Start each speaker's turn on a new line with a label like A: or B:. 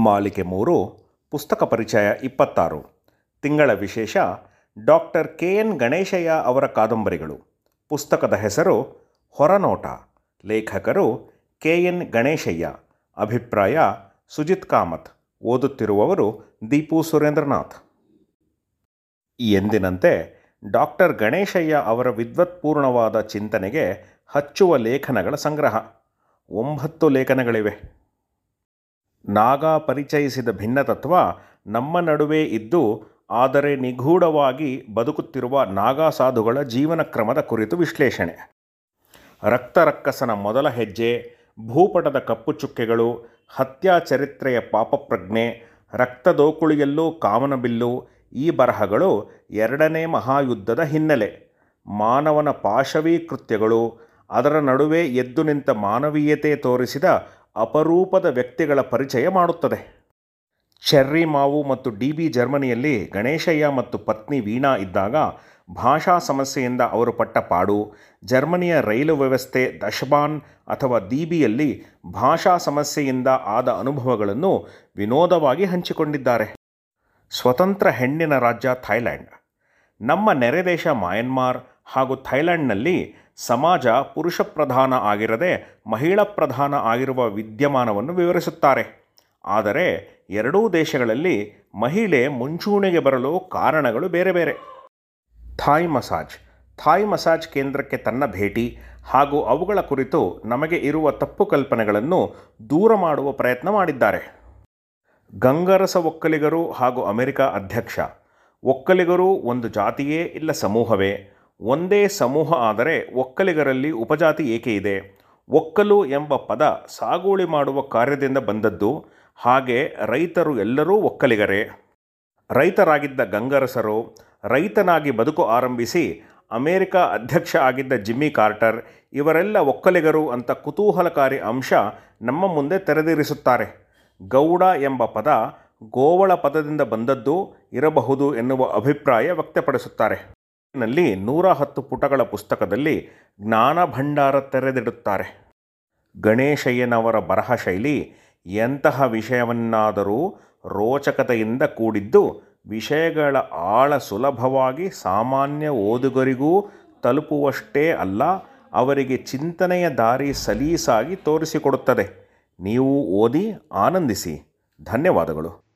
A: ಮಾಲಿಕೆ ಮೂರು, ಪುಸ್ತಕ ಪರಿಚಯ ಇಪ್ಪತ್ತಾರು. ತಿಂಗಳ ವಿಶೇಷ ಡಾಕ್ಟರ್ ಕೆ ಎನ್ ಗಣೇಶಯ್ಯ ಅವರ ಕಾದಂಬರಿಗಳು. ಪುಸ್ತಕದ ಹೆಸರು ಹೊರನೋಟ. ಲೇಖಕರು ಕೆ ಎನ್ ಗಣೇಶಯ್ಯ. ಅಭಿಪ್ರಾಯ, ಸುಜಿತ್ ಕಾಮತ್. ಓದುತ್ತಿರುವವರು ದೀಪು ಸುರೇಂದ್ರನಾಥ್. ಎಂದಿನಂತೆ ಡಾಕ್ಟರ್ ಗಣೇಶಯ್ಯ ಅವರ ವಿದ್ವತ್ಪೂರ್ಣವಾದ ಚಿಂತನೆಗೆ ಹಚ್ಚುವ ಲೇಖನಗಳ ಸಂಗ್ರಹ. ಒಂಬತ್ತು ಲೇಖನಗಳಿವೆ. ನಾಗ ಪರಿಚಯಿಸಿದ ಭಿನ್ನತತ್ವ ನಮ್ಮ ನಡುವೆ ಇದ್ದು, ಆದರೆ ನಿಗೂಢವಾಗಿ ಬದುಕುತ್ತಿರುವ ನಾಗಾ ಸಾಧುಗಳ ಜೀವನ ಕ್ರಮದ ಕುರಿತು ವಿಶ್ಲೇಷಣೆ. ರಕ್ತರಕ್ಕಸನ ಮೊದಲ ಹೆಜ್ಜೆ, ಭೂಪಟದ ಕಪ್ಪು ಚುಕ್ಕೆಗಳು, ಹತ್ಯಾ ಚರಿತ್ರೆಯ ಪಾಪಪ್ರಜ್ಞೆ ರಕ್ತದೋಕುಳಿಯಲ್ಲೂ ಕಾಮನಬಿಲ್ಲು ಈ ಬರಹಗಳು ಎರಡನೇ ಮಹಾಯುದ್ಧದ ಹಿನ್ನೆಲೆ. ಮಾನವನ ಪಾಶವೀ ಕೃತ್ಯಗಳು ಅದರ ನಡುವೆ ಎದ್ದು ನಿಂತ ಮಾನವೀಯತೆ ತೋರಿಸಿದ ಅಪರೂಪದ ವ್ಯಕ್ತಿಗಳ ಪರಿಚಯ ಮಾಡುತ್ತದೆ. ಚೆರ್ರಿ ಮಾವು ಮತ್ತು ಡಿ ಬಿ ಜರ್ಮನಿಯಲ್ಲಿ ಗಣೇಶಯ್ಯ ಮತ್ತು ಪತ್ನಿ ವೀಣಾ ಇದ್ದಾಗ ಭಾಷಾ ಸಮಸ್ಯೆಯಿಂದ ಅವರು ಪಟ್ಟ ಪಾಡು, ಜರ್ಮನಿಯ ರೈಲು ವ್ಯವಸ್ಥೆ ದಶಬಾನ್ ಅಥವಾ ದೀಬಿಯಲ್ಲಿ ಭಾಷಾ ಸಮಸ್ಯೆಯಿಂದ ಆದ ಅನುಭವಗಳನ್ನು ವಿನೋದವಾಗಿ ಹಂಚಿಕೊಂಡಿದ್ದಾರೆ. ಸ್ವತಂತ್ರ ಹೆಣ್ಣಿನ ರಾಜ್ಯ ಥೈಲ್ಯಾಂಡ್ ನಮ್ಮ ನೆರೆ ದೇಶ ಮಯನ್ಮಾರ್ ಹಾಗೂ ಥೈಲ್ಯಾಂಡ್ನಲ್ಲಿ ಸಮಾಜ ಪುರುಷ ಪ್ರಧಾನ ಆಗಿರದೆ ಮಹಿಳಾ ಪ್ರಧಾನ ಆಗಿರುವ ವಿದ್ಯಮಾನವನ್ನು ವಿವರಿಸುತ್ತಾರೆ. ಆದರೆ ಎರಡೂ ದೇಶಗಳಲ್ಲಿ ಮಹಿಳೆ ಮುಂಚೂಣಿಗೆ ಬರಲು ಕಾರಣಗಳು ಬೇರೆ ಬೇರೆ. Thai massage. ಥಾಯ್ ಮಸಾಜ್ ಕೇಂದ್ರಕ್ಕೆ ತನ್ನ ಭೇಟಿ ಹಾಗೂ ಅವುಗಳ ಕುರಿತು ನಮಗೆ ಇರುವ ತಪ್ಪು ಕಲ್ಪನೆಗಳನ್ನು ದೂರ ಮಾಡುವ ಪ್ರಯತ್ನ ಮಾಡಿದ್ದಾರೆ. ಗಂಗರಸ ಒಕ್ಕಲಿಗರು ಹಾಗೂ ಅಮೆರಿಕ ಅಧ್ಯಕ್ಷ. ಒಕ್ಕಲಿಗರು ಒಂದು ಜಾತಿಯೇ ಇಲ್ಲ ಸಮೂಹವೇ? ಒಂದೇ ಸಮೂಹ ಆದರೆ ಒಕ್ಕಲಿಗರಲ್ಲಿ ಉಪಜಾತಿ ಏಕೆ ಇದೆ? ಒಕ್ಕಲು ಎಂಬ ಪದ ಸಾಗುವಳಿ ಮಾಡುವ ಕಾರ್ಯದಿಂದ ಬಂದದ್ದು. ಹಾಗೆ ರೈತರು ಎಲ್ಲರೂ ಒಕ್ಕಲಿಗರೇ? ರೈತರಾಗಿದ್ದ ಗಂಗರಸರು, ರೈತನಾಗಿ ಬದುಕು ಆರಂಭಿಸಿ ಅಮೇರಿಕ ಅಧ್ಯಕ್ಷ ಆಗಿದ್ದ ಜಿಮ್ಮಿ ಕಾರ್ಟರ್ ಇವರೆಲ್ಲ ಒಕ್ಕಲಿಗರು ಅಂತ ಕುತೂಹಲಕಾರಿ ಅಂಶ ನಮ್ಮ ಮುಂದೆ ತೆರೆದಿರಿಸುತ್ತಾರೆ. ಗೌಡ ಎಂಬ ಪದ ಗೋವಳ ಪದದಿಂದ ಬಂದದ್ದು ಇರಬಹುದು ಎನ್ನುವ ಅಭಿಪ್ರಾಯ ವ್ಯಕ್ತಪಡಿಸುತ್ತಾರೆ. ನಲ್ಲಿ ನೂರ ಹತ್ತು ಪುಟಗಳ ಪುಸ್ತಕದಲ್ಲಿ ಜ್ಞಾನ ಭಂಡಾರ ತೆರೆದಿಡುತ್ತಾರೆ. ಗಣೇಶಯ್ಯನವರ ಬರಹ ಶೈಲಿ ಎಂತಹ ವಿಷಯವನ್ನಾದರೂ ರೋಚಕತೆಯಿಂದ ಕೂಡಿದ್ದು, ವಿಷಯಗಳ ಆಳ ಸುಲಭವಾಗಿ ಸಾಮಾನ್ಯ ಓದುಗರಿಗೂ ತಲುಪುವಷ್ಟೇ ಅಲ್ಲ, ಅವರಿಗೆ ಚಿಂತನೆಯ ದಾರಿ ಸಲೀಸಾಗಿ ತೋರಿಸಿಕೊಡುತ್ತದೆ. ನೀವು ಓದಿ ಆನಂದಿಸಿ. ಧನ್ಯವಾದಗಳು.